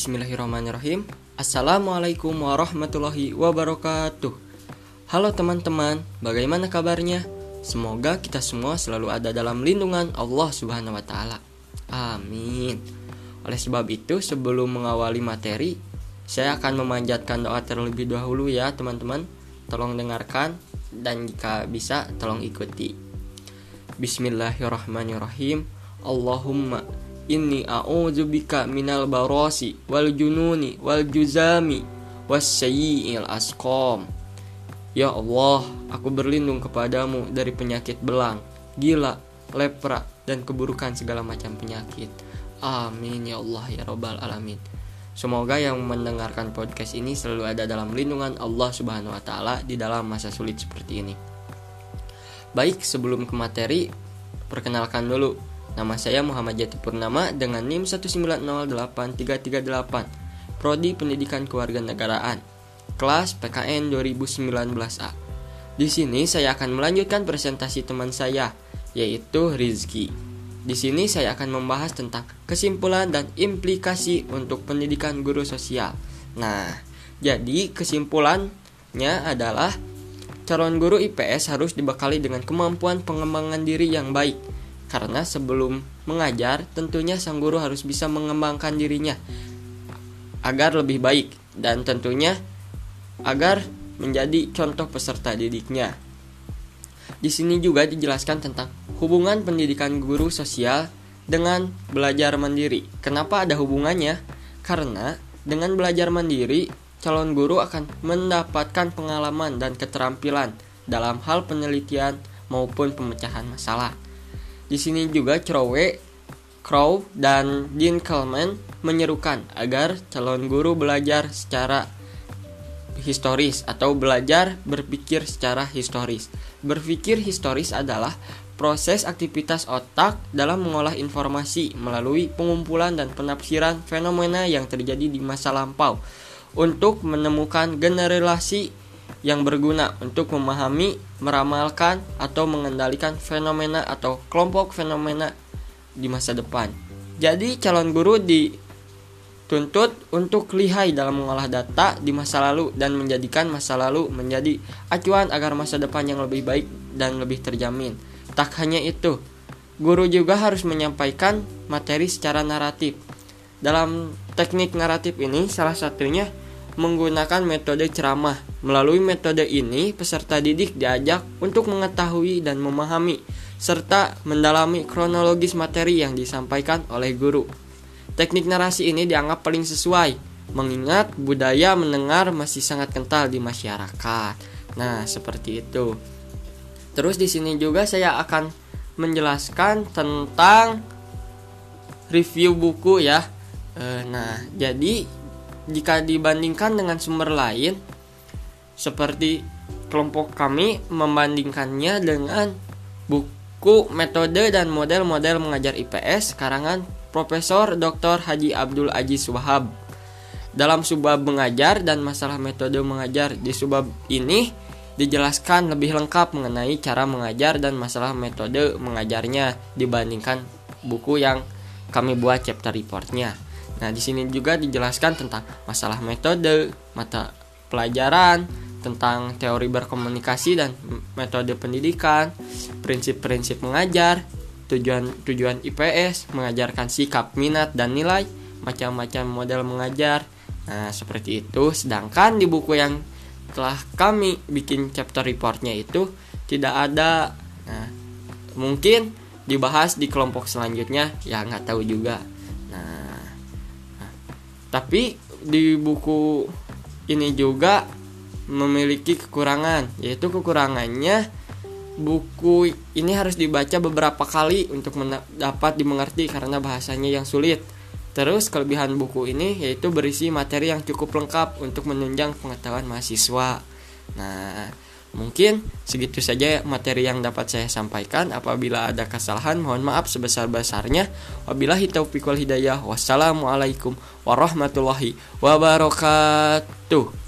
Bismillahirrahmanirrahim Assalamualaikum warahmatullahi wabarakatuh Halo teman-teman, bagaimana kabarnya? Semoga kita semua selalu ada dalam lindungan Allah Subhanahu wa taala. Amin. Oleh sebab itu, sebelum mengawali materi, saya akan memanjatkan doa terlebih dahulu ya, teman-teman. Tolong dengarkan dan jika bisa tolong ikuti. Bismillahirrahmanirrahim. Allahumma inni a'udzubika minal barasi wal jununi wal juzami was sayyi'il asqam. Ya Allah, aku berlindung kepadamu dari penyakit belang, gila, lepra, dan keburukan segala macam penyakit. Amin ya Allah ya Robbal Alamin. Semoga yang mendengarkan podcast ini selalu ada dalam lindungan Allah Subhanahu wa taala di dalam masa sulit seperti ini. Baik, sebelum ke materi, perkenalkan dulu Nama saya Muhammad Jati Purnama dengan NIM 1908338, Prodi Pendidikan Kewarganegaraan, kelas PKN 2019A. Di sini saya akan melanjutkan presentasi teman saya, yaitu Rizky. Di sini saya akan membahas tentang kesimpulan dan implikasi untuk pendidikan guru sosial. Nah, jadi kesimpulannya adalah calon guru IPS harus dibekali dengan kemampuan pengembangan diri yang baik karena sebelum mengajar, tentunya sang guru harus bisa mengembangkan dirinya agar lebih baik dan tentunya agar menjadi contoh peserta didiknya. Di sini juga dijelaskan tentang hubungan pendidikan guru sosial dengan belajar mandiri. Kenapa ada hubungannya? Karena dengan belajar mandiri, calon guru akan mendapatkan pengalaman dan keterampilan dalam hal penelitian maupun pemecahan masalah. Di sini juga Crowe, Crow, dan Dean Coleman menyerukan agar calon guru belajar secara historis atau belajar berpikir secara historis. Berpikir historis adalah proses aktivitas otak dalam mengolah informasi melalui pengumpulan dan penafsiran fenomena yang terjadi di masa lampau untuk menemukan generasi yang berguna untuk memahami, meramalkan, atau mengendalikan fenomena atau kelompok fenomena di masa depan. Jadi, calon guru dituntut untuk lihai dalam mengolah data di masa lalu dan menjadikan masa lalu menjadi acuan agar masa depan yang lebih baik dan lebih terjamin. Tak hanya itu, guru juga harus menyampaikan materi secara naratif. Dalam teknik naratif ini, salah satunya menggunakan metode ceramah. Melalui metode ini, peserta didik diajak untuk mengetahui dan memahami serta mendalami kronologis materi yang disampaikan oleh guru. Teknik narasi ini dianggap paling sesuai, mengingat budaya mendengar masih sangat kental di masyarakat. Nah, seperti itu. Terus di sini juga saya akan menjelaskan tentang review buku ya. E, nah, jadi jika dibandingkan dengan sumber lain seperti kelompok kami membandingkannya dengan buku metode dan model-model mengajar IPS karangan Profesor Dr. Haji Abdul Aziz Wahab. Dalam subbab mengajar dan masalah metode mengajar di subbab ini dijelaskan lebih lengkap mengenai cara mengajar dan masalah metode mengajarnya dibandingkan buku yang kami buat chapter reportnya. Nah, di sini juga dijelaskan tentang masalah metode, mata pelajaran, tentang teori berkomunikasi dan metode pendidikan, prinsip-prinsip mengajar, tujuan-tujuan IPS, mengajarkan sikap, minat, dan nilai, macam-macam model mengajar. Nah, seperti itu. Sedangkan di buku yang telah kami bikin chapter reportnya itu tidak ada. Nah, mungkin dibahas di kelompok selanjutnya, ya nggak tahu juga. Tapi di buku ini juga memiliki kekurangan, yaitu kekurangannya buku ini harus dibaca beberapa kali untuk dapat dimengerti karena bahasanya yang sulit. Terus kelebihan buku ini yaitu berisi materi yang cukup lengkap untuk menunjang pengetahuan mahasiswa. Nah, Mungkin segitu saja materi yang dapat saya sampaikan. Apabila ada kesalahan, mohon maaf sebesar-besarnya. Wabillahi taufiq wal hidayah. Wassalamualaikum warahmatullahi wabarakatuh.